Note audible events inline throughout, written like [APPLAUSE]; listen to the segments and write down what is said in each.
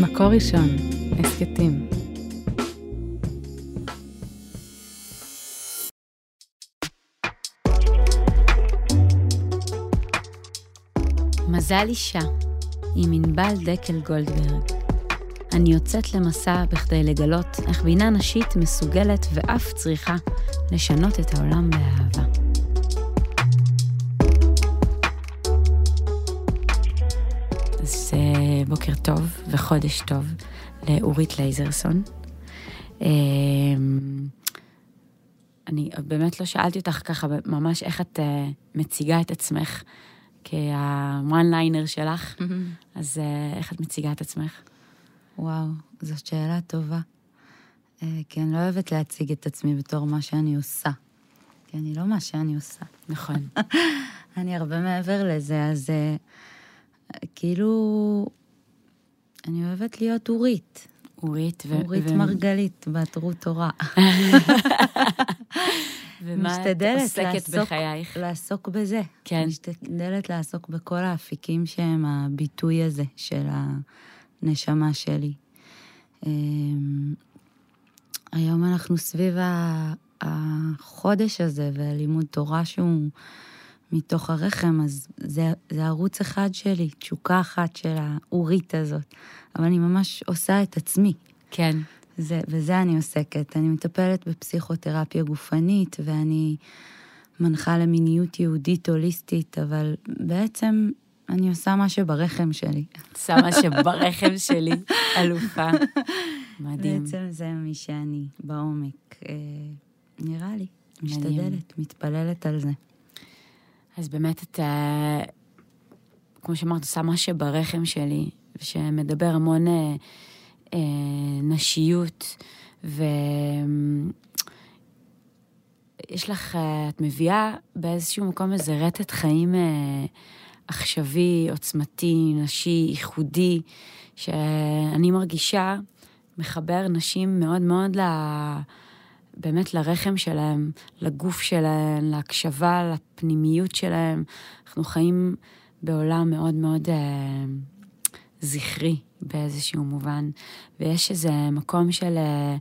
מקור ראשון, הסכתים. מזל אישה, עם ענבל דקל גולדברג. אני יוצאת למסע בכדי לגלות איך בינה נשית מסוגלת ואף צריכה לשנות את העולם באהבה. בוקר טוב וחודש טוב לאורית לייזרסון. אה, אני באמת לא שאלתי אותך ככה ממש איך את אה, מציגה את עצמך כהוואן ליינר שלך, אז איך את מציגה את עצמך? וואו, זאת שאלה טובה. כי אני לא אוהבת להציג את עצמי בתור מה שאני עושה. כי אני לא מה שאני עושה. נכון. [LAUGHS] אני הרבה מעבר לזה, אז כאילו, אני אוהבת להיות אורית. אורית ו... אורית ו... מרגלית, בת רות תורה. [LAUGHS] ומה את עוסקת לעסוק, בחייך? לעסוק בזה. כן. משתדלת לעסוק בכל האפיקים שהם הביטוי הזה של הנשמה שלי. אמ, היום אנחנו סביב החודש הזה ולימוד תורה שהוא מתוך הרחם, אז זה, זה ערוץ אחד שלי, תשוקה אחת של האורית הזאת. אבל אני ממש עושה את עצמי. כן. זה, וזה אני עוסקת. אני מטפלת בפסיכותרפיה גופנית, ואני מנחה למיניות יהודית הוליסטית, אבל בעצם אני עושה מה שברחם שלי. עושה מה שברחם שלי, [LAUGHS] אלופה. מדהים. בעצם זה מי שאני, בעומק. אה, נראה לי. משתדלת, מתפללת על זה. אז באמת אתה, כמו שאמרת, עושה מה שברחם שלי, שמדבר המון אה, אה, נשיות, ויש לך, אה, את מביאה באיזשהו מקום איזה רטט חיים אה, עכשווי, עוצמתי, נשי, ייחודי, שאני מרגישה מחבר נשים מאוד מאוד ל... לה... באמת לרחם שלהם, לגוף שלהם, להקשבה, לפנימיות שלהם. אנחנו חיים בעולם מאוד מאוד אה, זכרי באיזשהו מובן, ויש איזה מקום של אה,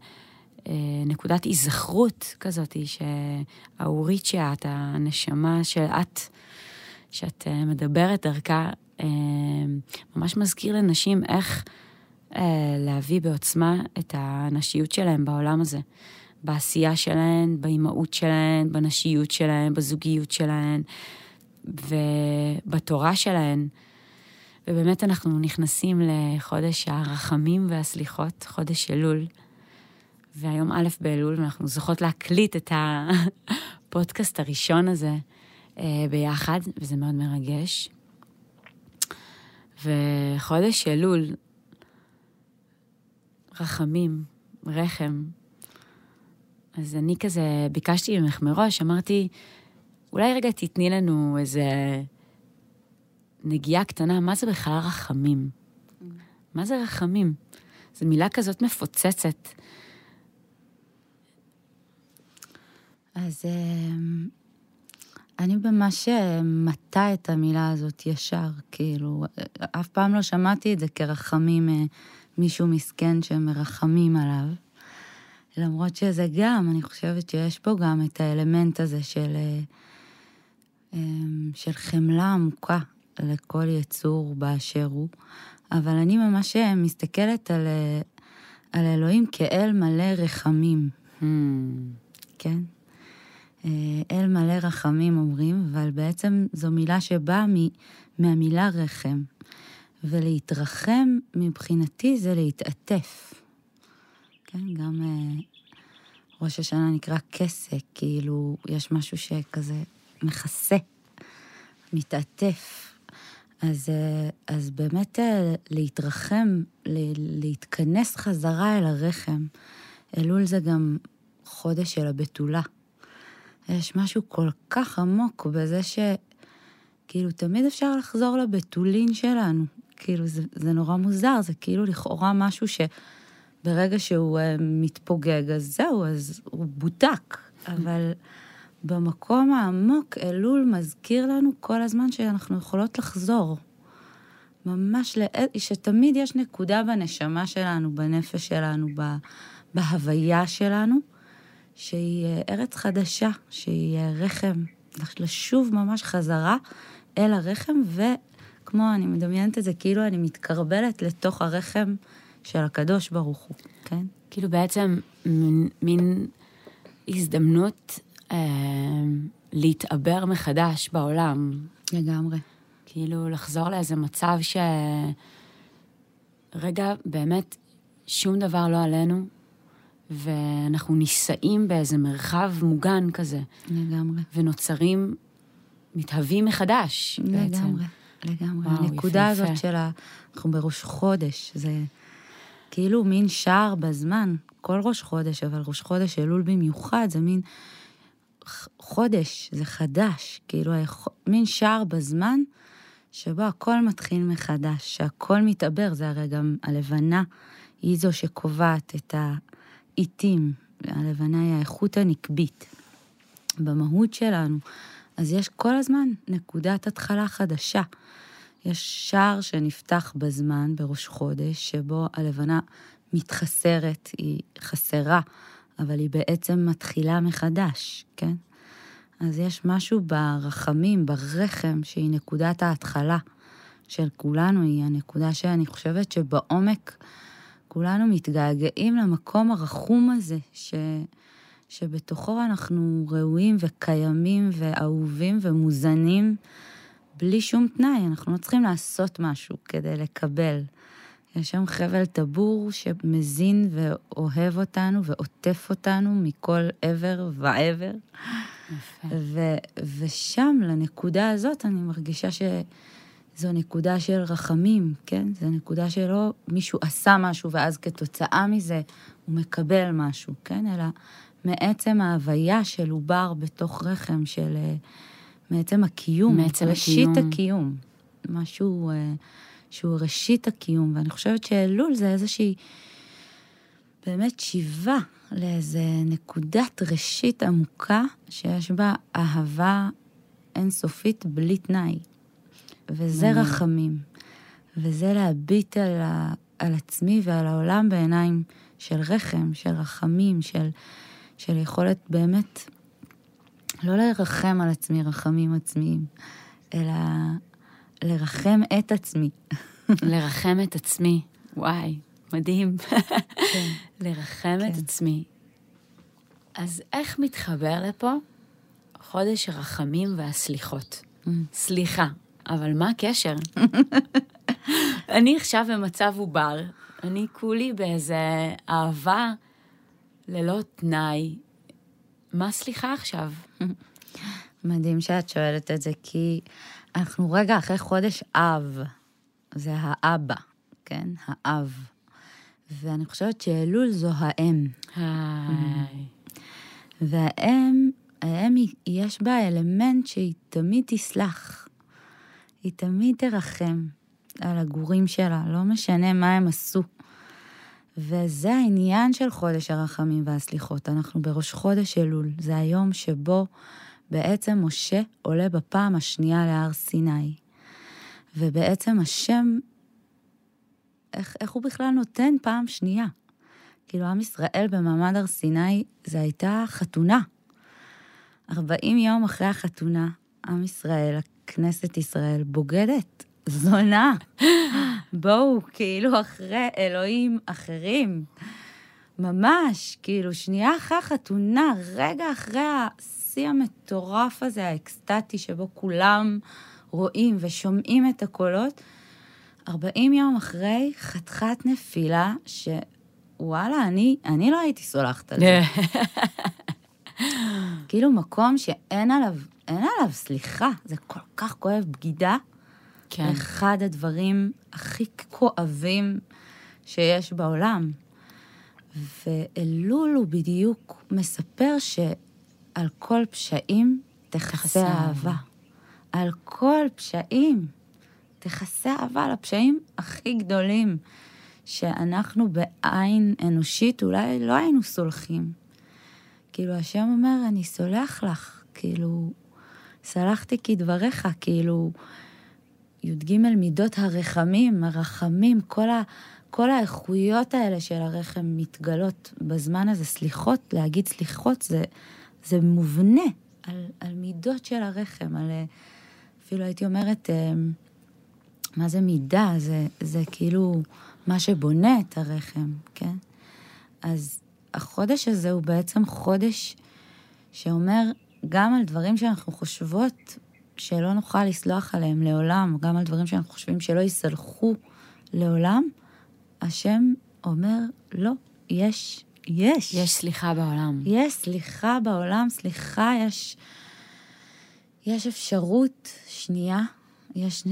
אה, נקודת היזכרות כזאת, שהאורית שאת, הנשמה שאת, שאת אה, מדברת דרכה, אה, ממש מזכיר לנשים איך אה, להביא בעוצמה את הנשיות שלהם בעולם הזה. בעשייה שלהן, באימהות שלהן, בנשיות שלהן, בזוגיות שלהן ובתורה שלהן. ובאמת אנחנו נכנסים לחודש הרחמים והסליחות, חודש אלול. והיום א' באלול, ואנחנו זוכות להקליט את הפודקאסט הראשון הזה אה, ביחד, וזה מאוד מרגש. וחודש אלול, רחמים, רחם, אז אני כזה ביקשתי ממך מראש, אמרתי, אולי רגע תתני לנו איזה נגיעה קטנה, מה זה בכלל רחמים? מה זה רחמים? זו מילה כזאת מפוצצת. אז אמ, אני ממש מטה את המילה הזאת ישר, כאילו, אף פעם לא שמעתי את זה כרחמים אה, מישהו מסכן שמרחמים עליו. למרות שזה גם, אני חושבת שיש פה גם את האלמנט הזה של, אה, אמ, של חמלה עמוקה לכל יצור באשר הוא, אבל אני ממש אה, מסתכלת על, אה, על אלוהים כאל מלא רחמים. Hmm. כן? אל מלא רחמים אומרים, אבל בעצם זו מילה שבאה מהמילה רחם. ולהתרחם מבחינתי זה להתעטף. כן, גם ראש השנה נקרא כסה, כאילו, יש משהו שכזה מכסה, מתעטף. אז, אה, אז באמת אה, להתרחם, להתכנס חזרה אל הרחם. אלול זה גם חודש של הבתולה. יש משהו כל כך עמוק בזה שכאילו תמיד אפשר לחזור לבתולין שלנו. כאילו זה, זה נורא מוזר, זה כאילו לכאורה משהו ש... ברגע שהוא uh, מתפוגג, אז זהו, אז הוא בוטק. אבל במקום העמוק, אלול מזכיר לנו כל הזמן שאנחנו יכולות לחזור. ממש, לאל, שתמיד יש נקודה בנשמה שלנו, בנפש שלנו, ב, בהוויה שלנו, שהיא אה, ארץ חדשה, שהיא אה, רחם, לשוב ממש חזרה אל הרחם, וכמו, אני מדמיינת את זה, כאילו אני מתקרבלת לתוך הרחם של הקדוש ברוך הוא, כן? כאילו בעצם מין, מין הזדמנות אה, להתעבר מחדש בעולם. לגמרי. כאילו לחזור לאיזה מצב ש... רגע, באמת, שום דבר לא עלינו, ואנחנו נישאים באיזה מרחב מוגן כזה. לגמרי. ונוצרים, מתהווים מחדש לגמרי, בעצם. לגמרי. לגמרי. הנקודה יפהפה. הזאת של ה... אנחנו בראש חודש, זה כאילו מין שער בזמן, כל ראש חודש, אבל ראש חודש אלול במיוחד, זה מין חודש, זה חדש, כאילו מין שער בזמן שבו הכל מתחיל מחדש, שהכל מתעבר, זה הרי גם הלבנה היא זו שקובעת את העיתים, הלבנה היא האיכות הנקבית במהות שלנו. אז יש כל הזמן נקודת התחלה חדשה. יש שער שנפתח בזמן, בראש חודש, שבו הלבנה מתחסרת, היא חסרה, אבל היא בעצם מתחילה מחדש, כן? אז יש משהו ברחמים, ברחם, שהיא נקודת ההתחלה של כולנו, היא הנקודה שאני חושבת שבעומק כולנו מתגעגעים למקום הרחום הזה, ש... שבתוכו אנחנו ראויים וקיימים ואהובים ומוזנים בלי שום תנאי, אנחנו לא צריכים לעשות משהו כדי לקבל. יש שם חבל טבור שמזין ואוהב אותנו ועוטף אותנו מכל עבר ועבר. יפה. ו- ושם, לנקודה הזאת, אני מרגישה שזו נקודה של רחמים, כן? זו נקודה שלא מישהו עשה משהו ואז כתוצאה מזה הוא מקבל משהו, כן? אלא מעצם ההוויה של עובר בתוך רחם, של... אה, מעצם הקיום, מעצם ראשית הקיום. הקיום. משהו אה, שהוא ראשית הקיום, ואני חושבת שאלול זה איזושהי באמת שיבה לאיזה נקודת ראשית עמוקה שיש בה אהבה אינסופית בלי תנאי. וזה מעניין. רחמים. וזה להביט על, ה, על עצמי ועל העולם בעיניים של רחם, של רחמים, של, של יכולת באמת לא לרחם על עצמי רחמים עצמיים, אלא לרחם את עצמי. [LAUGHS] לרחם את עצמי. וואי, מדהים. כן. לרחם את כן. עצמי. אז איך מתחבר לפה חודש הרחמים והסליחות? Mm. סליחה, אבל מה הקשר? [LAUGHS] אני עכשיו במצב עובר, אני כולי באיזה אהבה ללא תנאי. מה סליחה עכשיו? [LAUGHS] מדהים שאת שואלת את זה, כי אנחנו רגע אחרי חודש אב. זה האבא, כן? האב. ואני חושבת שאלול זו האם. היי. [LAUGHS] והאם, האם, יש בה אלמנט שהיא תמיד תסלח. היא תמיד תרחם על הגורים שלה, לא משנה מה הם עשו. וזה העניין של חודש הרחמים והסליחות. אנחנו בראש חודש אלול. זה היום שבו בעצם משה עולה בפעם השנייה להר סיני. ובעצם השם, איך, איך הוא בכלל נותן פעם שנייה? כאילו, עם ישראל במעמד הר סיני, זה הייתה חתונה. 40 יום אחרי החתונה, עם ישראל, כנסת ישראל, בוגדת, זונה. [LAUGHS] בואו, כאילו, אחרי אלוהים אחרים. ממש, כאילו, שנייה אחרי החתונה, רגע אחרי השיא המטורף הזה, האקסטטי, שבו כולם רואים ושומעים את הקולות, 40 יום אחרי, חתיכת נפילה, שוואלה, אני, אני לא הייתי סולחת על זה. [LAUGHS] כאילו מקום שאין עליו, אין עליו סליחה, זה כל כך כואב, בגידה. כן. אחד הדברים הכי כואבים שיש בעולם. ואלול הוא בדיוק מספר שעל כל פשעים תכסה. אהבה. על כל פשעים תכסה אהבה לפשעים הכי גדולים, שאנחנו בעין אנושית אולי לא היינו סולחים. כאילו, השם אומר, אני סולח לך, כאילו, סלחתי כדבריך, כאילו, י"ג מידות הרחמים, הרחמים, כל, ה, כל האיכויות האלה של הרחם מתגלות בזמן הזה. סליחות, להגיד סליחות זה, זה מובנה על, על מידות של הרחם, על... אפילו הייתי אומרת, אה, מה זה מידה? זה, זה כאילו מה שבונה את הרחם, כן? אז החודש הזה הוא בעצם חודש שאומר גם על דברים שאנחנו חושבות שלא נוכל לסלוח עליהם לעולם, גם על דברים שאנחנו חושבים שלא יסלחו לעולם, השם אומר, לא, יש, יש. יש סליחה בעולם. יש סליחה בעולם, סליחה, יש, יש אפשרות שנייה, יש,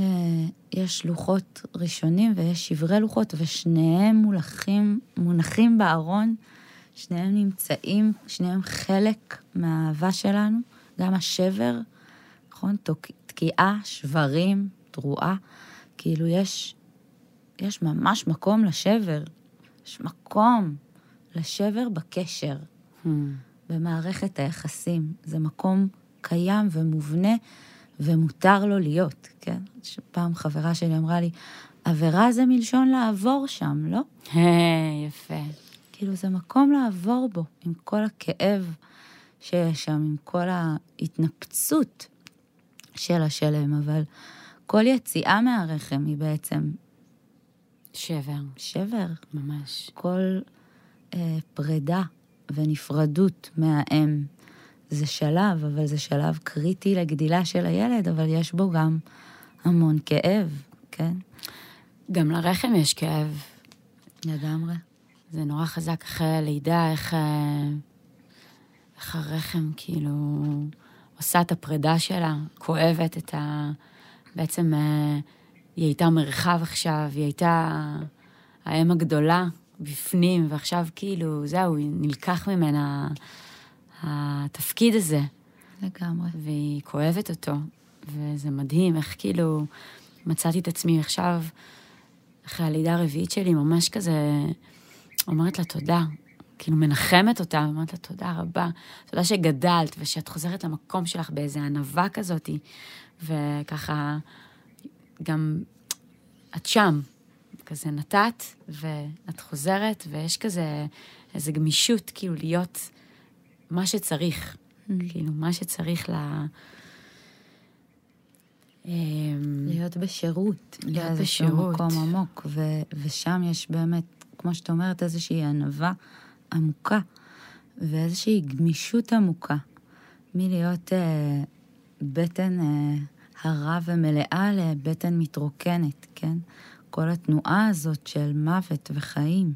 יש לוחות ראשונים ויש שברי לוחות, ושניהם מולכים, מונחים בארון, שניהם נמצאים, שניהם חלק מהאהבה שלנו, גם השבר, נכון? תקיעה, שברים, תרועה, כאילו יש, יש ממש מקום לשבר, יש מקום לשבר בקשר, hmm. במערכת היחסים. זה מקום קיים ומובנה ומותר לו להיות, כן? פעם חברה שלי אמרה לי, עבירה זה מלשון לעבור שם, לא? יפה. כאילו זה מקום לעבור בו, עם כל הכאב שיש שם, עם כל ההתנפצות של השלם, אבל כל יציאה מהרחם היא בעצם... שבר. שבר. ממש. כל אה, פרידה ונפרדות מהאם זה שלב, אבל זה שלב קריטי לגדילה של הילד, אבל יש בו גם המון כאב, כן? גם לרחם יש כאב. לגמרי. זה נורא חזק אחרי לידה, איך, אה, איך הרחם כאילו עושה את הפרידה שלה, כואבת את ה... בעצם אה, היא הייתה מרחב עכשיו, היא הייתה האם הגדולה בפנים, ועכשיו כאילו, זהו, נלקח ממנה התפקיד הזה. לגמרי. והיא כואבת אותו, וזה מדהים איך כאילו מצאתי את עצמי עכשיו, אחרי הלידה הרביעית שלי, ממש כזה אומרת לה תודה, כאילו מנחמת אותה, אומרת לה תודה רבה, תודה שגדלת ושאת חוזרת למקום שלך באיזה ענווה כזאתי, וככה גם את שם, כזה נתת, ואת חוזרת, ויש כזה איזו גמישות, כאילו להיות מה שצריך, mm. כאילו מה שצריך ל... אמ, להיות בשירות. להיות בשירות. מקום עמוק, ו- ושם יש באמת, כמו שאת אומרת, איזושהי ענווה עמוקה, ואיזושהי גמישות עמוקה, מלהיות אה, בטן אה, הרה ומלאה לבטן מתרוקנת, כן? כל התנועה הזאת של מוות וחיים,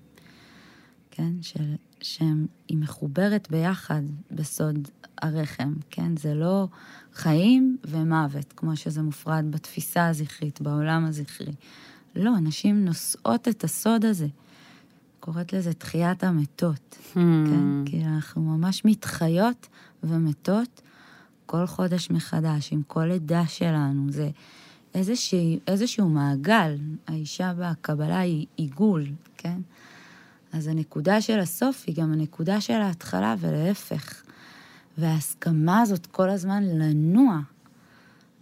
כן? של, שהיא מחוברת ביחד בסוד הרחם, כן? זה לא חיים ומוות, כמו שזה מופרד בתפיסה הזכרית, בעולם הזכרי. לא, נשים נושאות את הסוד הזה. קוראת לזה תחיית המתות, hmm. כן? כי אנחנו ממש מתחיות ומתות כל חודש מחדש, עם כל לידה שלנו. זה איזשה, איזשהו מעגל. האישה בקבלה היא עיגול, כן? אז הנקודה של הסוף היא גם הנקודה של ההתחלה, ולהפך. וההסכמה הזאת כל הזמן לנוע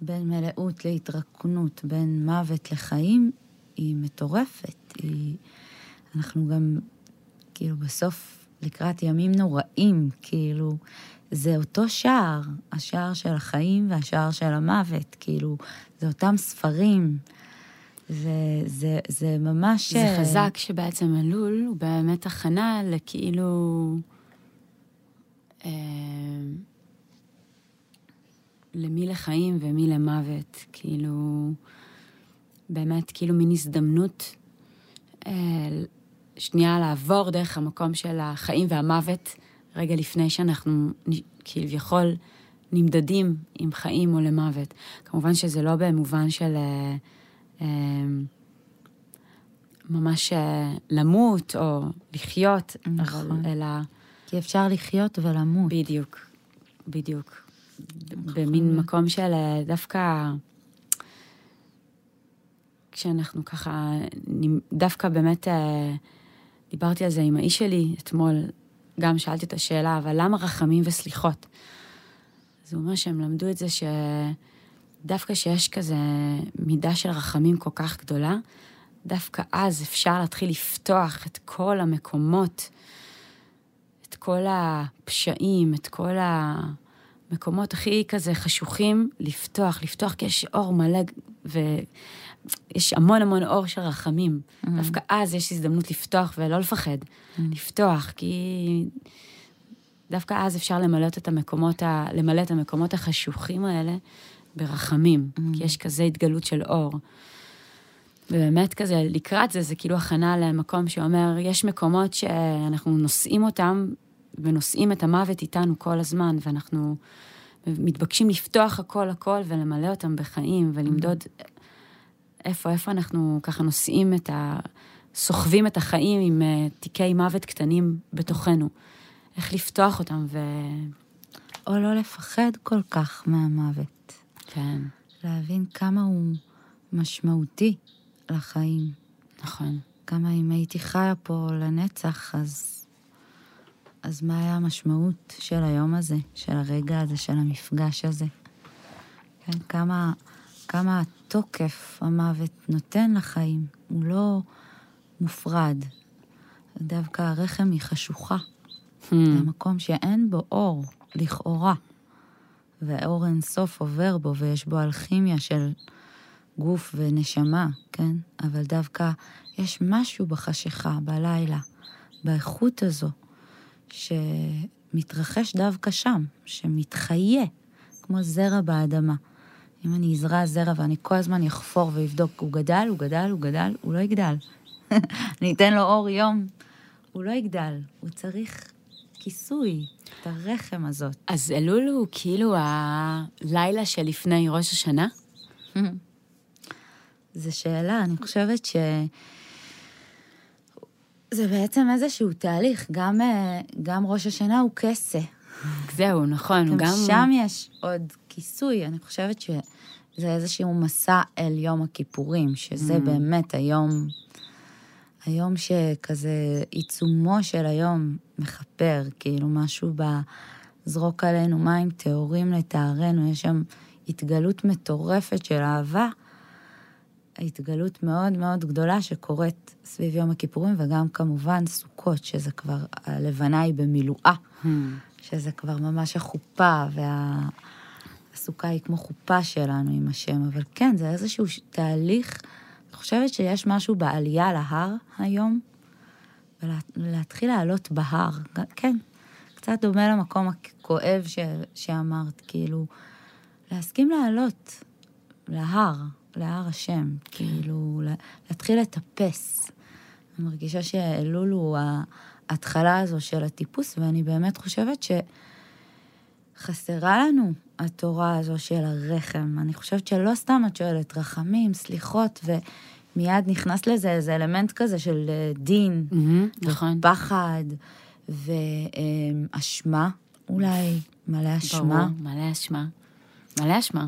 בין מלאות להתרקנות, בין מוות לחיים, היא מטורפת. היא... אנחנו גם, כאילו, בסוף, לקראת ימים נוראים, כאילו, זה אותו שער, השער של החיים והשער של המוות, כאילו, זה אותם ספרים. זה, זה, זה ממש... זה אה, חזק שבעצם אלול הוא באמת הכנה לכאילו... אה, למי לחיים ומי למוות, כאילו, באמת כאילו מין הזדמנות אה, שנייה לעבור דרך המקום של החיים והמוות, רגע לפני שאנחנו כביכול נמדדים עם חיים או למוות. כמובן שזה לא במובן של אה, אה, ממש אה, למות או לחיות, נכון. אבל, אלא... כי אפשר לחיות ולמות. בדיוק, בדיוק. נכון. במין מקום של אה, דווקא... כשאנחנו ככה, דווקא באמת אה, דיברתי על זה עם האיש שלי אתמול, גם שאלתי את השאלה, אבל למה רחמים וסליחות? אז הוא אומר שהם למדו את זה דווקא שיש כזה מידה של רחמים כל כך גדולה, דווקא אז אפשר להתחיל לפתוח את כל המקומות, את כל הפשעים, את כל המקומות הכי כזה חשוכים, לפתוח, לפתוח, כי יש אור מלא, ויש המון המון אור של רחמים. Mm-hmm. דווקא אז יש הזדמנות לפתוח ולא לפחד, mm-hmm. לפתוח, כי דווקא אז אפשר למלא את המקומות, ה... למלא את המקומות החשוכים האלה ברחמים, mm-hmm. כי יש כזה התגלות של אור. ובאמת כזה, לקראת זה, זה כאילו הכנה למקום שאומר, יש מקומות שאנחנו נושאים אותם, ונושאים את המוות איתנו כל הזמן, ואנחנו מתבקשים לפתוח הכל הכל ולמלא אותם בחיים, ולמדוד איפה, איפה אנחנו ככה נושאים את ה... סוחבים את החיים עם uh, תיקי מוות קטנים בתוכנו. איך לפתוח אותם ו... או לא לפחד כל כך מהמוות. כן. להבין כמה הוא משמעותי לחיים. נכון. כמה אם הייתי חיה פה לנצח, אז, אז מה היה המשמעות של היום הזה, של הרגע הזה, של המפגש הזה? כן, כמה, כמה התוקף המוות נותן לחיים, הוא לא מופרד. דווקא הרחם היא חשוכה. Hmm. זה מקום שאין בו אור, לכאורה. ואור אינסוף עובר בו, ויש בו אלכימיה של גוף ונשמה, כן? אבל דווקא יש משהו בחשיכה, בלילה, באיכות הזו, שמתרחש דווקא שם, שמתחיה, כמו זרע באדמה. אם אני אזרע זרע ואני כל הזמן אחפור ואבדוק, הוא גדל, הוא גדל, הוא גדל, הוא לא יגדל. [LAUGHS] אני אתן לו אור יום, הוא לא יגדל, הוא צריך כיסוי, את הרחם הזאת. אז אלול הוא כאילו הלילה שלפני ראש השנה? [LAUGHS] זו שאלה, אני חושבת ש... זה בעצם איזשהו תהליך, גם, אה, גם ראש השנה הוא כסה. זהו, נכון, הוא גם... שם יש עוד כיסוי, אני חושבת שזה איזשהו מסע אל יום הכיפורים, שזה mm. באמת היום, היום שכזה עיצומו של היום מכפר, כאילו משהו בזרוק עלינו מים טהורים לטהרנו, יש שם התגלות מטורפת של אהבה. ההתגלות מאוד מאוד גדולה שקורית סביב יום הכיפורים, וגם כמובן סוכות, שזה כבר, הלבנה היא במילואה, hmm. שזה כבר ממש החופה, והסוכה היא כמו חופה שלנו עם השם, אבל כן, זה איזשהו תהליך, אני חושבת שיש משהו בעלייה להר היום, ולהתחיל לעלות בהר, כן, קצת דומה למקום הכואב ש, שאמרת, כאילו, להסכים לעלות להר, להר השם, כאילו, להתחיל לטפס. אני מרגישה שאלול הוא ההתחלה הזו של הטיפוס, ואני באמת חושבת שחסרה לנו התורה הזו של הרחם. אני חושבת שלא סתם את שואלת, רחמים, סליחות, ומיד נכנס לזה איזה אלמנט כזה של אה, דין, mm-hmm, נכון. פחד, ואשמה, אולי, מלא אשמה. ברור, מלא אשמה. מלא אשמה.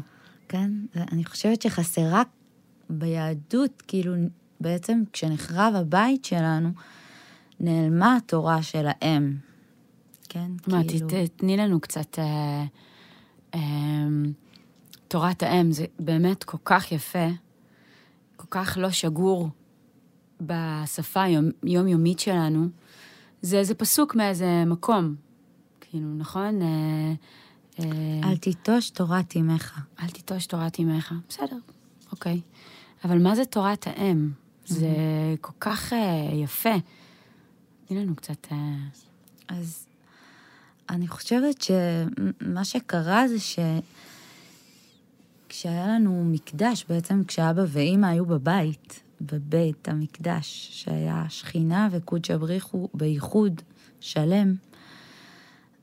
כן? אני חושבת שחסרה ביהדות, כאילו, בעצם כשנחרב הבית שלנו, נעלמה התורה של האם. כן? מה, כאילו... תתני לנו קצת... אה, אה, תורת האם, זה באמת כל כך יפה, כל כך לא שגור בשפה היומיומית שלנו. זה איזה פסוק מאיזה מקום, כאילו, נכון? אה, אל תיטוש תורת אמך. אל תיטוש תורת אמך, בסדר, אוקיי. אבל מה זה תורת האם? זה כל כך uh, יפה. תני לנו קצת... Uh... אז אני חושבת שמה שקרה זה ש... כשהיה לנו מקדש, בעצם כשאבא ואימא היו בבית, בבית המקדש, שהיה שכינה וקודשא בריחו בייחוד שלם,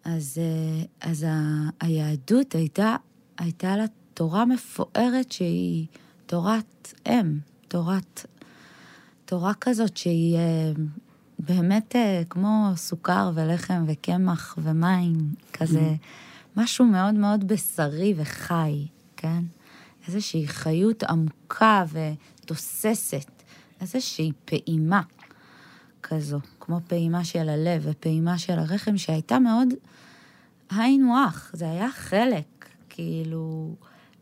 אז, אה, אז ה, היהדות הייתה, הייתה לה תורה מפוארת שהיא תורת אם, תורת, תורה כזאת שהיא אה, באמת אה, כמו סוכר ולחם וקמח ומים, כזה mm. משהו מאוד מאוד בשרי וחי, כן? איזושהי חיות עמוקה ותוססת, איזושהי פעימה כזו, כמו פעימה של הלב ופעימה של הרחם, שהייתה מאוד היינו הך, זה היה חלק, כאילו,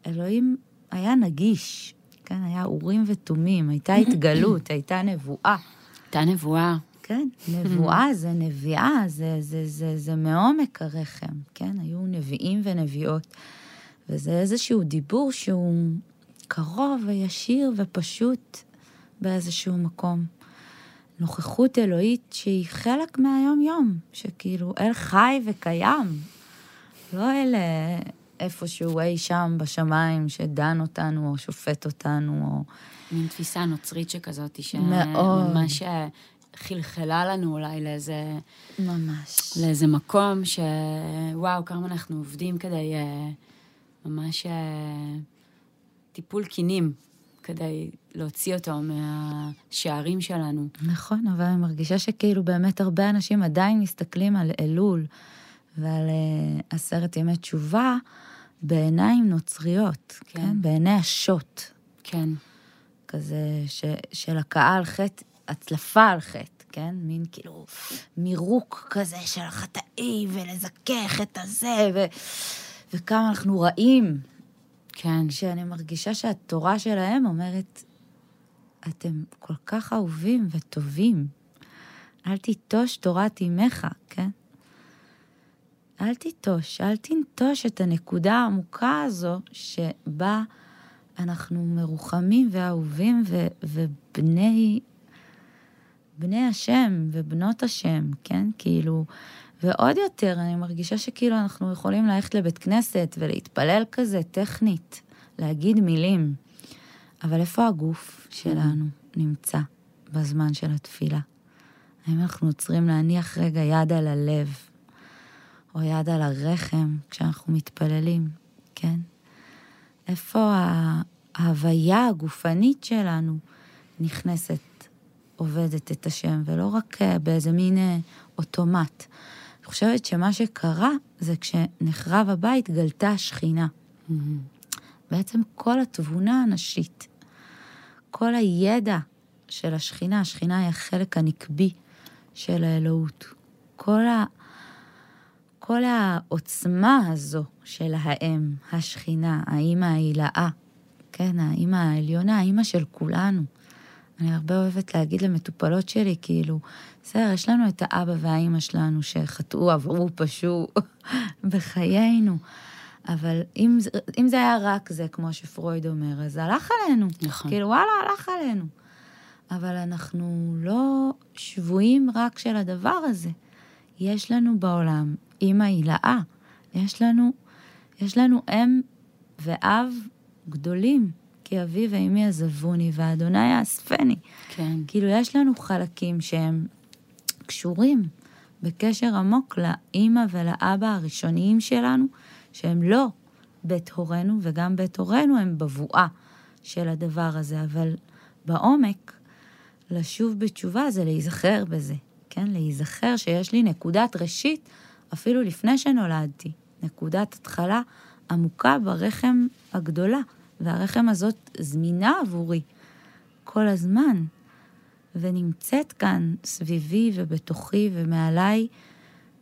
אלוהים היה נגיש, כן, היה אורים ותומים, הייתה התגלות, הייתה נבואה. הייתה נבואה. כן, נבואה זה נביאה, זה, זה, זה, זה מעומק הרחם, כן? היו נביאים ונביאות. וזה איזשהו דיבור שהוא קרוב וישיר ופשוט באיזשהו מקום. נוכחות אלוהית שהיא חלק מהיום-יום, שכאילו אל חי וקיים. לא אל אה, איפשהו אי שם בשמיים שדן אותנו או שופט אותנו או... מין תפיסה נוצרית שכזאת, שממש אה, חלחלה לנו אולי לאיזה... ממש. לאיזה מקום שוואו, כמה אנחנו עובדים כדי uh, ממש uh, טיפול קינים, כדי להוציא אותו מהשערים שלנו. נכון, אבל אני מרגישה שכאילו באמת הרבה אנשים עדיין מסתכלים על אלול ועל uh, עשרת ימי תשובה בעיניים נוצריות, כן? כן? בעיני השוט. כן. כזה ש, של הכאה על חטא, הצלפה על חטא, כן? מין כאילו מירוק כזה של החטאים, ולזכך את הזה, ו, וכמה אנחנו רעים. כן. כשאני מרגישה שהתורה שלהם אומרת, אתם כל כך אהובים וטובים, אל תיטוש תורת אימך, כן? אל תיטוש, אל תנטוש את הנקודה העמוקה הזו שבה אנחנו מרוחמים ואהובים ו- ובני בני השם ובנות השם, כן? כאילו, ועוד יותר, אני מרגישה שכאילו אנחנו יכולים ללכת לבית כנסת ולהתפלל כזה טכנית, להגיד מילים, אבל איפה הגוף שלנו נמצא בזמן של התפילה? האם אנחנו עוצרים להניח רגע יד על הלב, או יד על הרחם כשאנחנו מתפללים, כן? איפה ההוויה הגופנית שלנו נכנסת, עובדת את השם, ולא רק אה, באיזה מין אה, אוטומט. חושבת שמה שקרה זה כשנחרב הבית גלתה השכינה. בעצם כל התבונה הנשית, כל הידע של השכינה, השכינה היא החלק הנקבי של האלוהות. כל, ה... כל העוצמה הזו של האם, השכינה, האימא ההילאה, כן, האימא העליונה, האימא של כולנו. אני הרבה אוהבת להגיד למטופלות שלי, כאילו, בסדר, יש לנו את האבא והאימא שלנו שחטאו, עברו, פשעו [LAUGHS] בחיינו. אבל אם, אם זה היה רק זה, כמו שפרויד אומר, אז זה הלך עלינו. נכון. כאילו, וואלה, הלך עלינו. אבל אנחנו לא שבויים רק של הדבר הזה. יש לנו בעולם אימא הילאה. יש לנו, יש לנו אם ואב גדולים. כי אבי ואמי עזבוני, ואדוני יאספני. כן. כאילו, יש לנו חלקים שהם קשורים בקשר עמוק לאימא ולאבא הראשוניים שלנו, שהם לא בית הורינו, וגם בית הורינו הם בבואה של הדבר הזה, אבל בעומק, לשוב בתשובה זה להיזכר בזה, כן? להיזכר שיש לי נקודת ראשית אפילו לפני שנולדתי, נקודת התחלה עמוקה ברחם הגדולה. והרחם הזאת זמינה עבורי כל הזמן, ונמצאת כאן סביבי ובתוכי ומעליי,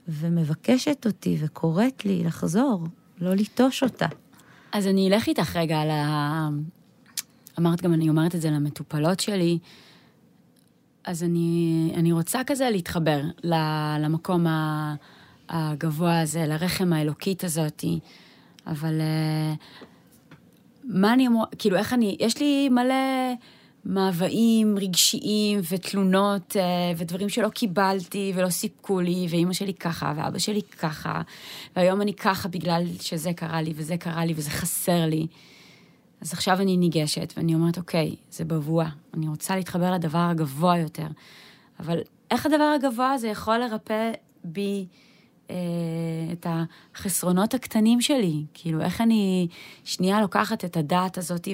ומבקשת אותי וקוראת לי לחזור, לא ליטוש אותה. אז אני אלך איתך רגע על ה... אמרת גם, אני אומרת את זה למטופלות שלי, אז אני, אני רוצה כזה להתחבר למקום הגבוה הזה, לרחם האלוקית הזאתי, אבל מה אני אמורה, כאילו, איך אני, יש לי מלא מאוויים רגשיים ותלונות אה, ודברים שלא קיבלתי ולא סיפקו לי, ואימא שלי ככה, ואבא שלי ככה, והיום אני ככה בגלל שזה קרה לי וזה קרה לי וזה חסר לי. אז עכשיו אני ניגשת ואני אומרת, אוקיי, זה בבואה, אני רוצה להתחבר לדבר הגבוה יותר, אבל איך הדבר הגבוה הזה יכול לרפא בי... אה, את החסרונות הקטנים שלי. כאילו, איך אני שנייה לוקחת את הדעת הזאת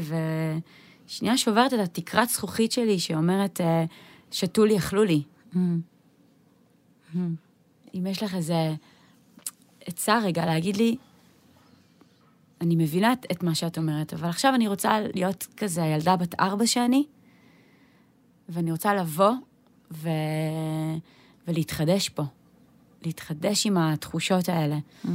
ושנייה שוברת את התקרת זכוכית שלי שאומרת, אה, שתו לי, אכלו לי. Mm. Mm. אם יש לך איזה עצה רגע להגיד לי, אני מבינה את, את מה שאת אומרת, אבל עכשיו אני רוצה להיות כזה הילדה בת ארבע שאני, ואני רוצה לבוא ו... ולהתחדש פה. להתחדש עם התחושות האלה. Mm.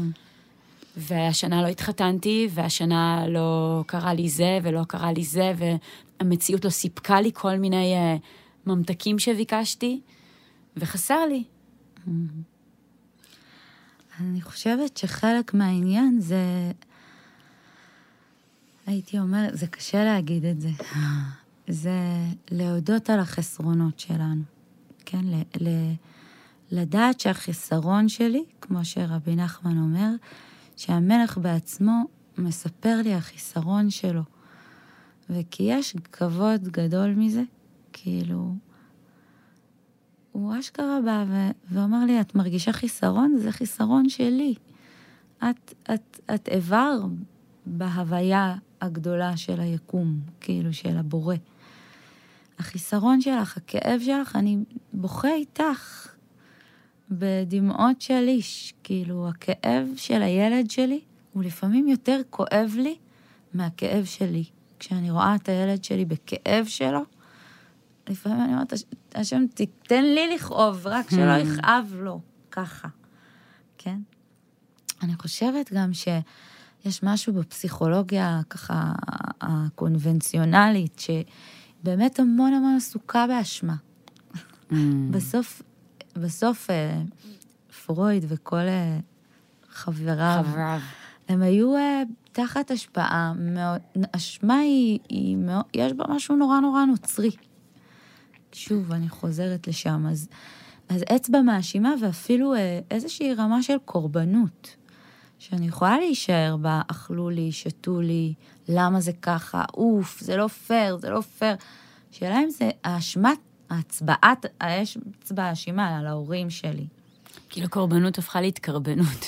והשנה לא התחתנתי, והשנה לא קרה לי זה, ולא קרה לי זה, והמציאות לא סיפקה לי כל מיני uh, ממתקים שביקשתי, וחסר לי. אני חושבת שחלק מהעניין זה... הייתי אומרת, זה קשה להגיד את זה. [LAUGHS] זה להודות על החסרונות שלנו. כן, ל, ל, לדעת שהחיסרון שלי, כמו שרבי נחמן אומר, שהמלך בעצמו מספר לי החיסרון שלו. וכי יש כבוד גדול מזה, כאילו, הוא אשכרה בא ו- ואומר לי, את מרגישה חיסרון? זה חיסרון שלי. את, את, את איבר בהוויה הגדולה של היקום, כאילו, של הבורא. החיסרון שלך, הכאב שלך, אני בוכה איתך בדמעות של איש. כאילו, הכאב של הילד שלי הוא לפעמים יותר כואב לי מהכאב שלי. כשאני רואה את הילד שלי בכאב שלו, לפעמים אני אומרת, השם, תיתן לי לכאוב, רק שלא hmm. יכאב לו, ככה, כן? אני חושבת גם שיש משהו בפסיכולוגיה, ככה, הקונבנציונלית, שבאמת המון המון עסוקה באשמה. Mm. בסוף, בסוף אה, פרויד וכל אה, חבריו, חבריו. הם היו אה, תחת השפעה מאוד, אשמה היא, היא מאוד, יש בה משהו נורא נורא נוצרי. שוב, אני חוזרת לשם. אז, אז אצבע מאשימה ואפילו איזושהי רמה של קורבנות, שאני יכולה להישאר בה, אכלו לי, שתו לי, למה זה ככה, אוף, זה לא פייר, זה לא פייר. שאלה אם זה האשמת, ההצבעת, יש אצבע מאשימה על ההורים שלי. כאילו קורבנות הפכה להתקרבנות.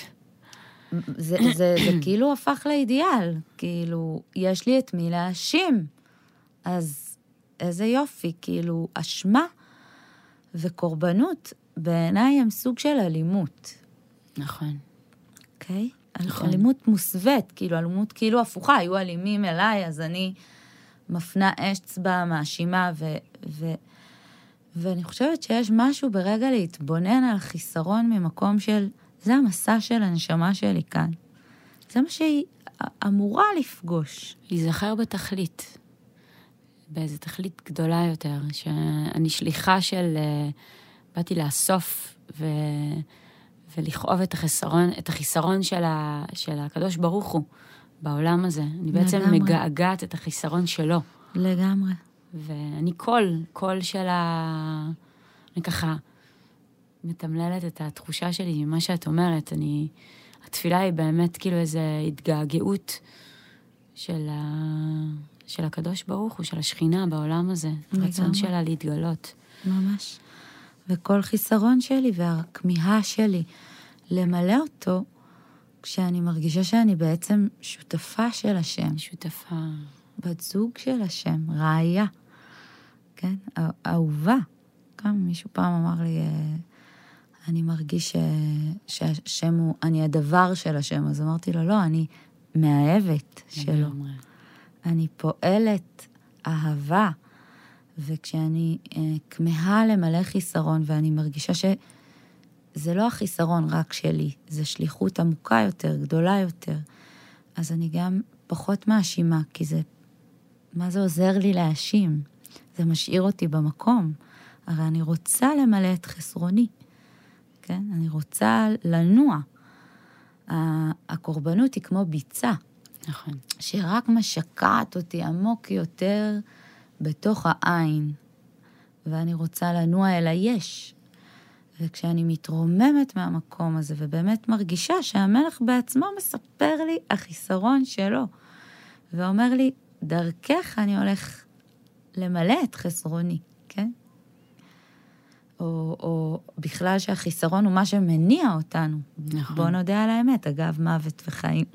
זה, זה, זה, זה [COUGHS] כאילו הפך לאידיאל, כאילו, יש לי את מי להאשים. אז איזה יופי, כאילו, אשמה וקורבנות בעיניי הם סוג של אלימות. נכון. אוקיי? Okay? נכון. אלימות מוסווית, כאילו, אלימות כאילו הפוכה, היו אלימים אליי, אז אני מפנה אצבע מאשימה, ו, ו, ואני חושבת שיש משהו ברגע להתבונן על חיסרון ממקום של, זה המסע של הנשמה שלי כאן. זה מה שהיא אמורה לפגוש. להיזכר בתכלית. באיזו תכלית גדולה יותר, שאני שליחה של... אה, באתי לאסוף ו... ולכאוב את החסרון, את החיסרון של, ה... של הקדוש ברוך הוא בעולם הזה. אני בעצם לגמרי. מגעגעת את החיסרון שלו. לגמרי. ואני קול, קול של ה... אני ככה מתמללת את התחושה שלי ממה שאת אומרת. אני... התפילה היא באמת כאילו איזו התגעגעות של ה... של הקדוש ברוך הוא, של השכינה בעולם הזה. הרצון שלה להתגלות. ממש. וכל חיסרון שלי והכמיהה שלי למלא אותו, כשאני מרגישה שאני בעצם שותפה של השם. שותפה. בת זוג של השם, ראיה, כן? אהובה. גם מישהו פעם אמר לי, אה, אני מרגיש שהשם הוא, אני הדבר של השם, אז אמרתי לו, לא, אני מאהבת שלו. אני פועלת אהבה, וכשאני אה, כמהה למלא חיסרון, ואני מרגישה שזה לא החיסרון רק שלי, זה שליחות עמוקה יותר, גדולה יותר, אז אני גם פחות מאשימה, כי זה, מה זה עוזר לי להאשים? זה משאיר אותי במקום. הרי אני רוצה למלא את חסרוני, כן? אני רוצה לנוע. הקורבנות היא כמו ביצה. נכון. שרק משקעת אותי עמוק יותר בתוך העין, ואני רוצה לנוע אל היש. וכשאני מתרוממת מהמקום הזה, ובאמת מרגישה שהמלך בעצמו מספר לי החיסרון שלו, ואומר לי, דרכך אני הולך למלא את חסרוני, כן? או, או בכלל שהחיסרון הוא מה שמניע אותנו. נכון. בוא נודה על האמת, אגב, מוות וחיים.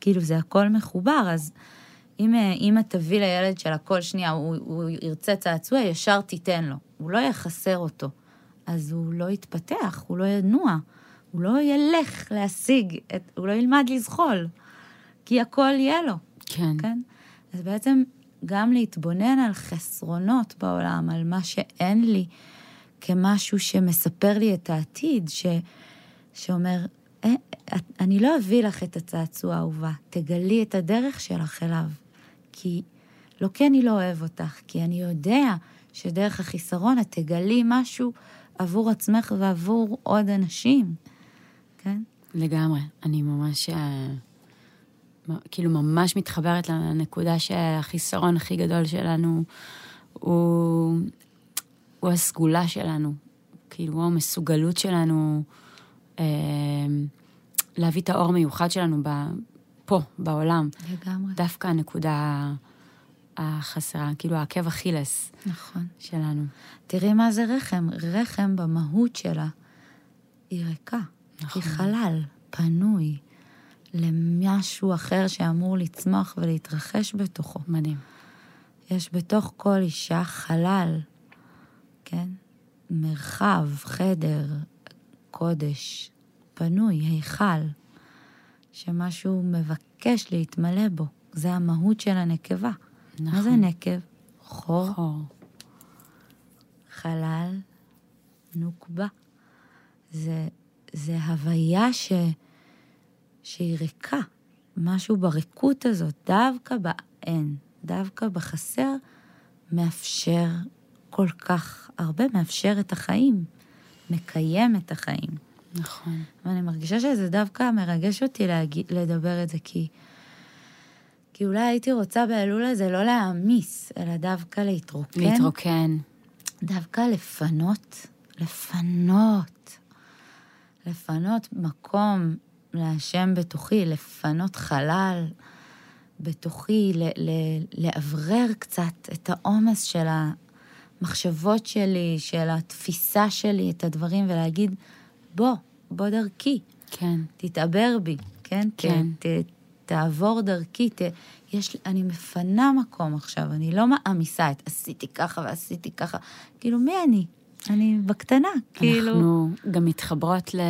כאילו זה הכל מחובר, אז אם אימא תביא לילד שלה כל שנייה, הוא, הוא ירצה צעצוע, ישר תיתן לו. הוא לא יחסר אותו. אז הוא לא יתפתח, הוא לא ינוע, הוא לא ילך להשיג, את, הוא לא ילמד לזחול, כי הכל יהיה לו. כן. כן? אז בעצם גם להתבונן על חסרונות בעולם, על מה שאין לי, כמשהו שמספר לי את העתיד, ש, שאומר, אה, אני לא אביא לך את הצעצוע האהובה, תגלי את הדרך שלך אליו. כי, לא כי אני לא אוהב אותך, כי אני יודע שדרך החיסרון את תגלי משהו עבור עצמך ועבור עוד אנשים, כן? לגמרי. אני ממש, אה, כאילו, ממש מתחברת לנקודה שהחיסרון הכי גדול שלנו הוא, הוא הסגולה שלנו. כאילו, הוא המסוגלות שלנו אה, להביא את האור המיוחד שלנו ב, פה, בעולם. לגמרי. דווקא הנקודה החסרה, כאילו, העקב אכילס נכון. שלנו. תראי מה זה רחם. רחם במהות שלה היא ריקה. נכון. היא חלל, פנוי, למשהו אחר שאמור לצמוח ולהתרחש בתוכו. מדהים. יש בתוך כל אישה חלל, כן? מרחב, חדר, קודש, פנוי, היכל, שמשהו מבקש להתמלא בו. זה המהות של הנקבה. מה נכון. זה נקב? חור, חור. חלל, נוקבה. זה, זה הוויה ש, שהיא ריקה. משהו בריקות הזאת, דווקא באין, דווקא בחסר, מאפשר כל כך הרבה, מאפשר את החיים, מקיים את החיים. נכון. ואני מרגישה שזה דווקא מרגש אותי להגיד, לדבר את זה, כי, כי אולי הייתי רוצה באלול הזה לא להעמיס, אלא דווקא להתרוקן. להתרוקן. דווקא לפנות, לפנות, לפנות מקום להשם בתוכי, לפנות חלל בתוכי, ל- ל- לאוורר קצת את העומס של המחשבות שלי, של התפיסה שלי, את הדברים, ולהגיד, בוא, בוא דרכי, כן. תתעבר בי, כן? ת- כן. ת, תעבור דרכי, ת, יש, אני מפנה מקום עכשיו, אני לא מעמיסה את עשיתי ככה ועשיתי ככה. כאילו, מי אני? אני בקטנה, כאילו... אנחנו גם מתחברות ל...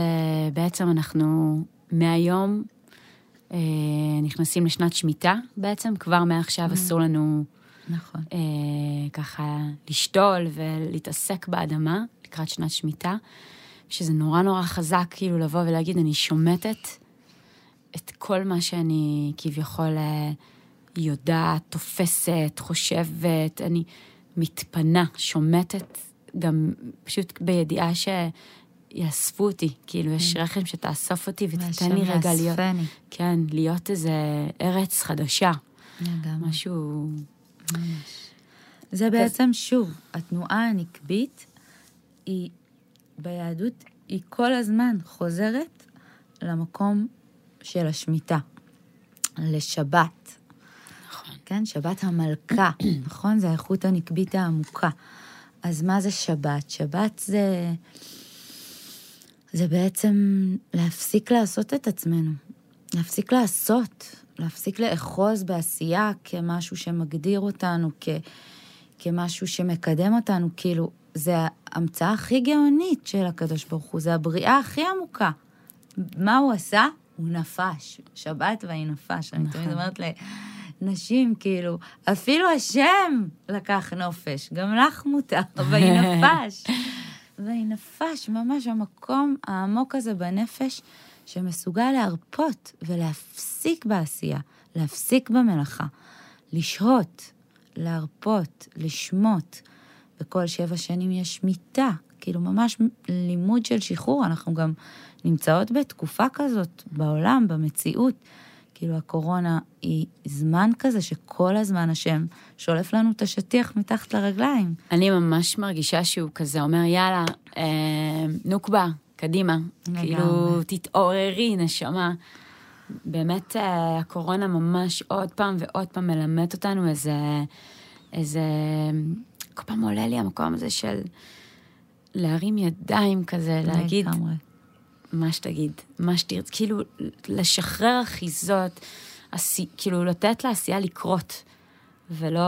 בעצם אנחנו מהיום אה, נכנסים לשנת שמיטה בעצם, כבר מעכשיו אסור לנו נכון. אה, ככה לשתול ולהתעסק באדמה לקראת שנת שמיטה, שזה נורא נורא חזק כאילו לבוא ולהגיד, אני שומטת את כל מה שאני כביכול אה, יודעת, תופסת, חושבת, אני מתפנה, שומטת, גם פשוט בידיעה שיאספו אותי, כאילו יש רחם שתאסוף אותי ותיתן לי רגע להיות. כן, להיות איזה ארץ חדשה, לגמרי. משהו... זה בעצם, שוב, התנועה הנקבית היא, ביהדות, היא כל הזמן חוזרת למקום של השמיטה, לשבת. נכון. כן, שבת המלכה, [CLEARS THROAT] נכון? זה האיכות הנקבית העמוקה. אז מה זה שבת? שבת זה... זה בעצם להפסיק לעשות את עצמנו. להפסיק לעשות, להפסיק לאחוז בעשייה כמשהו שמגדיר אותנו, כ... כמשהו שמקדם אותנו, כאילו, זה ההמצאה הכי גאונית של הקדוש ברוך הוא, זה הבריאה הכי עמוקה. מה הוא עשה? הוא נפש. שבת ויהי נפש. אני תמיד אומרת לנשים, כאילו, אפילו השם לקח נופש, גם לך מותר, ויהי [LAUGHS] נפש. ויהי נפש, ממש המקום העמוק הזה בנפש, שמסוגל להרפות ולהפסיק בעשייה, להפסיק במלאכה, לשהות, להרפות, לשמוט. וכל שבע שנים יש מיטה, כאילו ממש לימוד של שחרור. אנחנו גם נמצאות בתקופה כזאת בעולם, במציאות. כאילו הקורונה היא זמן כזה שכל הזמן השם שולף לנו את השטיח מתחת לרגליים. אני ממש מרגישה שהוא כזה אומר, יאללה, אה, נוקבה, קדימה. לגמרי. כאילו, תתעוררי, נשמה. באמת, אה, הקורונה ממש עוד פעם ועוד פעם מלמד אותנו איזה, איזה, כל פעם עולה לי המקום הזה של להרים ידיים כזה, להגיד. מה שתגיד, מה שתרצה, כאילו, לשחרר אחיזות, עשי, כאילו, לתת לעשייה לקרות, ולא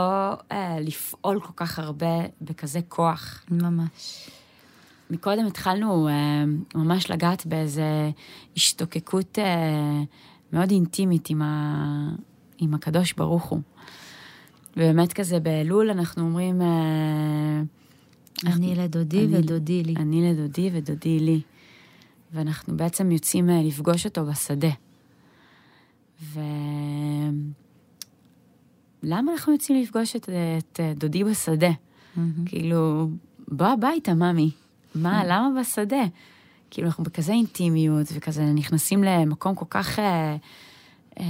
אה, לפעול כל כך הרבה בכזה כוח. ממש. מקודם התחלנו אה, ממש לגעת באיזה השתוקקות אה, מאוד אינטימית עם, ה, עם הקדוש ברוך הוא. ובאמת כזה באלול אנחנו אומרים... אה, אני לדודי אני- ודודי לי. אני לדודי ודודי לי. ואנחנו בעצם יוצאים אה, לפגוש אותו בשדה. ו... למה אנחנו יוצאים לפגוש את, את דודי בשדה? Mm-hmm. כאילו, בוא הביתה, ממי. מה, mm-hmm. למה בשדה? כאילו, אנחנו בכזה אינטימיות, וכזה נכנסים למקום כל כך אה, אה,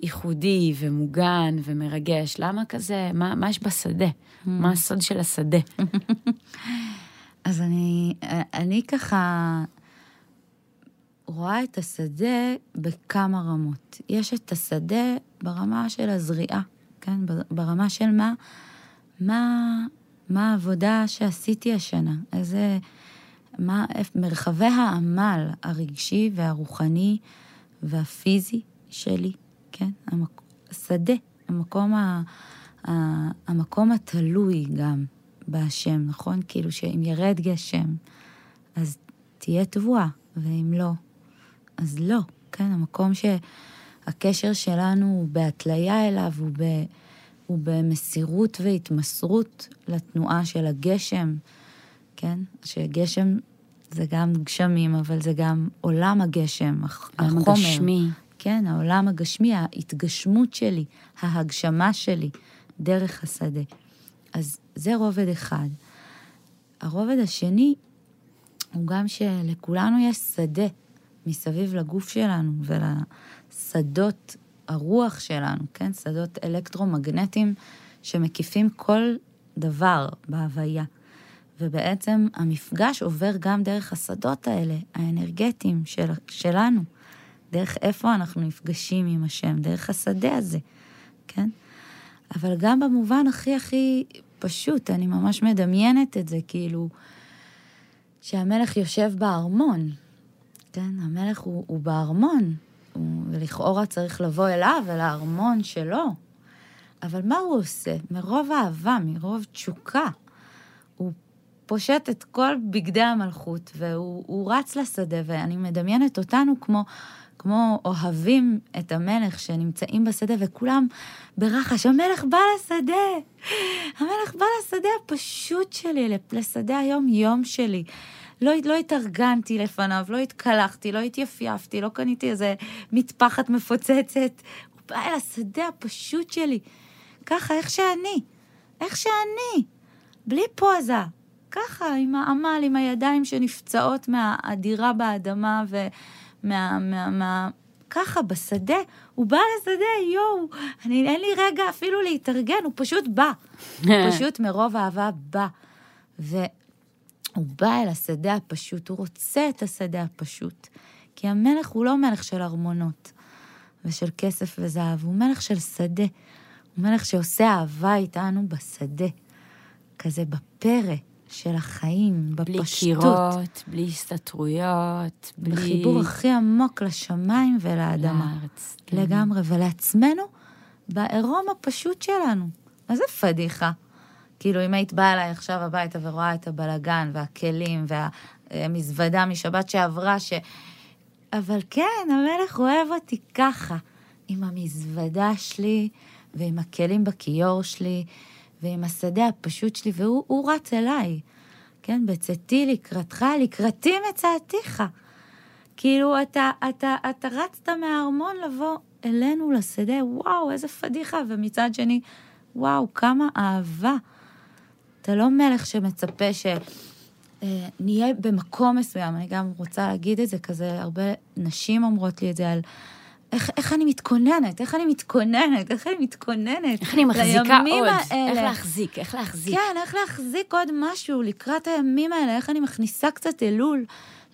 ייחודי ומוגן ומרגש. למה כזה, מה, מה יש בשדה? Mm-hmm. מה הסוד של השדה? [LAUGHS] אז אני, אני ככה רואה את השדה בכמה רמות. יש את השדה ברמה של הזריעה, כן? ברמה של מה, מה, מה העבודה שעשיתי השנה, איזה, מה, מרחבי העמל הרגשי והרוחני והפיזי שלי, כן? המק, השדה, המקום, ה, המקום התלוי גם בהשם, נכון? כאילו שאם ירד גשם, אז תהיה תבואה, ואם לא, אז לא, כן? המקום שהקשר שלנו הוא בהתליה אליו, הוא, ב, הוא במסירות והתמסרות לתנועה של הגשם, כן? שגשם זה גם גשמים, אבל זה גם עולם הגשם, החומר. הגשמי. כן, העולם הגשמי, ההתגשמות שלי, ההגשמה שלי, דרך השדה. אז זה רובד אחד. הרובד השני הוא גם שלכולנו יש שדה מסביב לגוף שלנו ולשדות הרוח שלנו, כן? שדות אלקטרומגנטיים שמקיפים כל דבר בהוויה. ובעצם המפגש עובר גם דרך השדות האלה, האנרגטיים של, שלנו, דרך איפה אנחנו נפגשים עם השם, דרך השדה הזה, כן? אבל גם במובן הכי הכי פשוט, אני ממש מדמיינת את זה, כאילו, שהמלך יושב בארמון, כן? המלך הוא, הוא בארמון, הוא, ולכאורה צריך לבוא אליו, אל הארמון שלו. אבל מה הוא עושה? מרוב אהבה, מרוב תשוקה, הוא פושט את כל בגדי המלכות, והוא רץ לשדה, ואני מדמיינת אותנו כמו, כמו אוהבים את המלך שנמצאים בשדה, וכולם ברחש, המלך בא לשדה! המלך בא לשדה הפשוט שלי, לשדה היום-יום שלי. לא, לא התארגנתי לפניו, לא התקלחתי, לא התייפייפתי, לא קניתי איזה מטפחת מפוצצת. הוא בא אל השדה הפשוט שלי, ככה, איך שאני, איך שאני, בלי פוזה, ככה, עם העמל, עם הידיים שנפצעות מהאדירה באדמה ומה... מה, מה, ככה, בשדה, הוא בא לשדה, יואו, אני, אין לי רגע אפילו להתארגן, הוא פשוט בא. הוא [LAUGHS] פשוט מרוב אהבה בא. והוא בא אל השדה הפשוט, הוא רוצה את השדה הפשוט. כי המלך הוא לא מלך של ארמונות ושל כסף וזהב, הוא מלך של שדה. הוא מלך שעושה אהבה איתנו בשדה, כזה בפרא. של החיים, בפשטות. בלי קירות, בלי הסתתרויות, בלי... בחיבור הכי עמוק לשמיים ולאדמה. לארץ. כן. לגמרי, ולעצמנו, בעירום הפשוט שלנו. מה זה פדיחה? כאילו, אם היית באה אליי עכשיו הביתה ורואה את הבלגן והכלים והמזוודה משבת שעברה, ש... אבל כן, המלך אוהב אותי ככה, עם המזוודה שלי ועם הכלים בכיור שלי. ועם השדה הפשוט שלי, והוא רץ אליי, כן? בצאתי לקראתך, לקראתי מצאתיך. כאילו, אתה, אתה, אתה רצת מהארמון לבוא אלינו לשדה, וואו, איזה פדיחה, ומצד שני, וואו, כמה אהבה. אתה לא מלך שמצפה שנהיה אה, במקום מסוים, אני גם רוצה להגיד את זה, כזה, הרבה נשים אומרות לי את זה על איך, איך אני מתכוננת, איך אני מתכוננת, איך אני מתכוננת. איך אני מחזיקה עוד, האלה. איך להחזיק, איך להחזיק. כן, איך להחזיק עוד משהו לקראת הימים האלה, איך אני מכניסה קצת אלול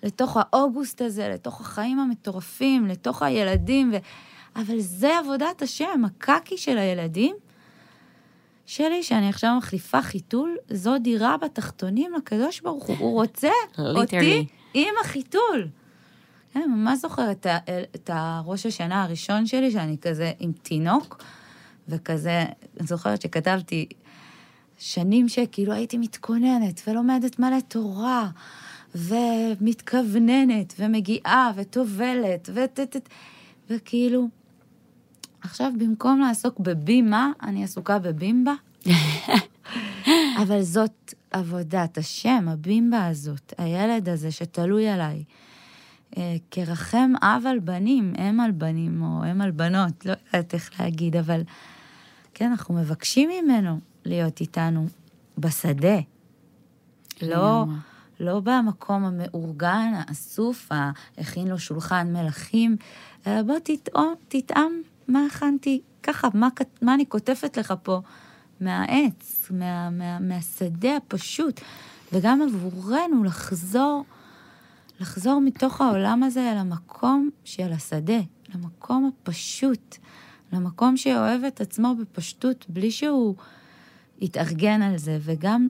לתוך האוגוסט הזה, לתוך החיים המטורפים, לתוך הילדים, ו... אבל זה עבודת השם, הקקי של הילדים שלי, שאני עכשיו מחליפה חיתול, זו דירה בתחתונים לקדוש ברוך הוא, הוא רוצה אותי עם החיתול. אני ממש זוכרת את, הראש השנה הראשון שלי, שאני כזה עם תינוק, וכזה, אני זוכרת שכתבתי שנים שכאילו הייתי מתכוננת ולומדת מלא תורה, ומתכווננת, ומגיעה, וטובלת, ות... וכאילו, עכשיו במקום לעסוק בבימה, אני עסוקה בבימבה. [LAUGHS] אבל זאת עבודת השם, הבימבה הזאת, הילד הזה שתלוי עליי. אה, כרחם אב על בנים, אם על בנים או אם על בנות, לא יודעת איך להגיד, אבל כן, אנחנו מבקשים ממנו להיות איתנו בשדה. לא, לא במקום המאורגן, האסוף, הכין לו שולחן מלכים, אלא בוא תטעם, תטעם מה הכנתי, ככה, מה, מה אני כותבת לך פה? מהעץ, מה, מה, מהשדה הפשוט, וגם עבורנו לחזור, לחזור מתוך העולם הזה אל המקום של השדה, למקום הפשוט, למקום שאוהב את עצמו בפשטות, בלי שהוא יתארגן על זה, וגם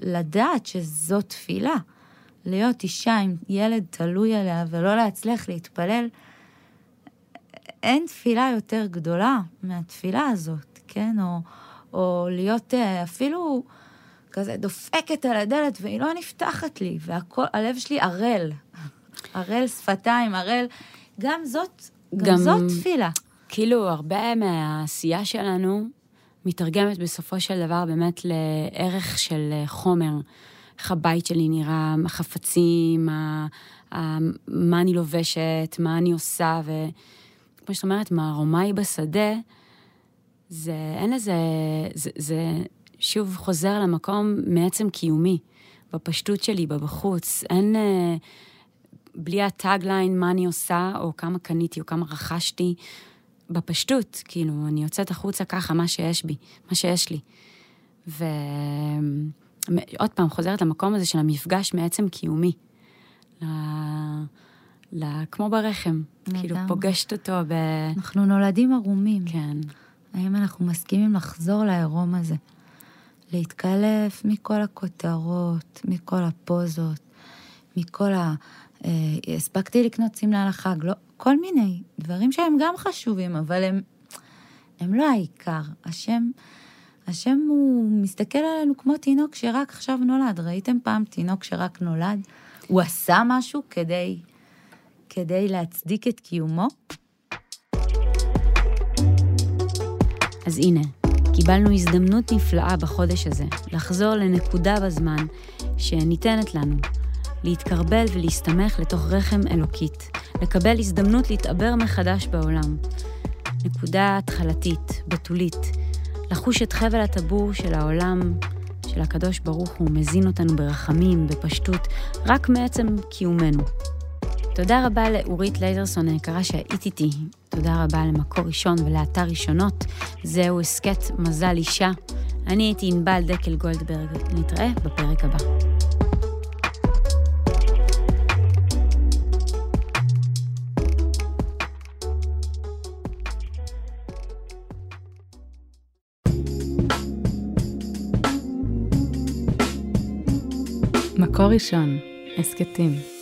לדעת שזו תפילה. להיות אישה עם ילד תלוי עליה ולא להצליח להתפלל, אין תפילה יותר גדולה מהתפילה הזאת, כן? או, או להיות אה, אפילו כזה דופקת על הדלת והיא לא נפתחת לי, והלב שלי ערל. ערל שפתיים, ערל... גם זאת, גם, גם זאת תפילה. כאילו, הרבה מהעשייה שלנו מתרגמת בסופו של דבר באמת לערך של חומר. איך הבית שלי נראה, החפצים, מה, מה אני לובשת, מה אני עושה, וכמו שאת אומרת, מהרומאי בשדה, זה, אין לזה, זה, זה שוב חוזר למקום מעצם קיומי, בפשטות שלי, בבחוץ. אין, אה, בלי הטאגליין מה אני עושה, או כמה קניתי, או כמה רכשתי, בפשטות, כאילו, אני יוצאת החוצה ככה, מה שיש בי, מה שיש לי. ועוד פעם, חוזרת למקום הזה של המפגש מעצם קיומי. ל... ל... כמו ברחם, כאילו, פוגשת אותו ב... אנחנו נולדים ערומים. כן. האם אנחנו מסכימים לחזור לעירום הזה? להתקלף מכל הכותרות, מכל הפוזות, מכל ה... אה, הספקתי לקנות שמלה לחג, לא, כל מיני דברים שהם גם חשובים, אבל הם, הם לא העיקר. השם, השם הוא מסתכל עלינו כמו תינוק שרק עכשיו נולד. ראיתם פעם תינוק שרק נולד? הוא עשה משהו כדי, כדי להצדיק את קיומו? אז הנה, קיבלנו הזדמנות נפלאה בחודש הזה לחזור לנקודה בזמן שניתנת לנו, להתקרבל ולהסתמך לתוך רחם אלוקית, לקבל הזדמנות להתעבר מחדש בעולם. נקודה התחלתית, בתולית, לחוש את חבל הטבור של העולם, של הקדוש ברוך הוא מזין אותנו ברחמים, בפשטות, רק מעצם קיומנו. תודה רבה לאורית לייזרסון היקרה שהיית איתי. תודה רבה למקור ראשון ולאתר ראשונות. זהו הסכת מזל אישה. אני הייתי ענבל דקל גולדברג. נתראה בפרק הבא. מקור ראשון, הסכתים.